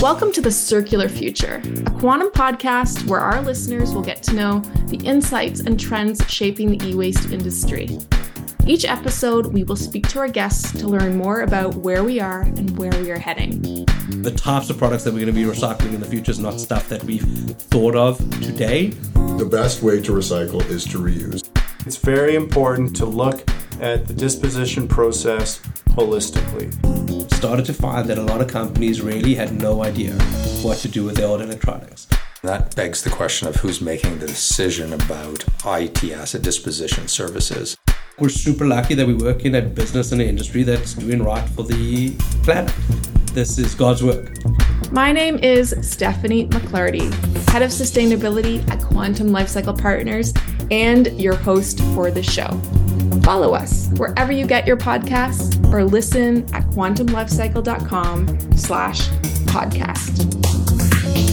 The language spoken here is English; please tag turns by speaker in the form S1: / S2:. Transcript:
S1: Welcome to the Circular Future, a quantum podcast where our listeners will get to know the insights and trends shaping the e waste industry. Each episode, we will speak to our guests to learn more about where we are and where we are heading.
S2: The types of products that we're going to be recycling in the future is not stuff that we've thought of today.
S3: The best way to recycle is to reuse.
S4: It's very important to look at the disposition process holistically.
S2: Started to find that a lot of companies really had no idea what to do with their old electronics.
S5: That begs the question of who's making the decision about IT asset disposition services.
S2: We're super lucky that we work in a business and an industry that's doing right for the planet. This is God's work.
S1: My name is Stephanie McClarty, Head of Sustainability at Quantum Lifecycle Partners and your host for the show. Follow us wherever you get your podcasts or listen at quantumlifecycle.com slash podcast.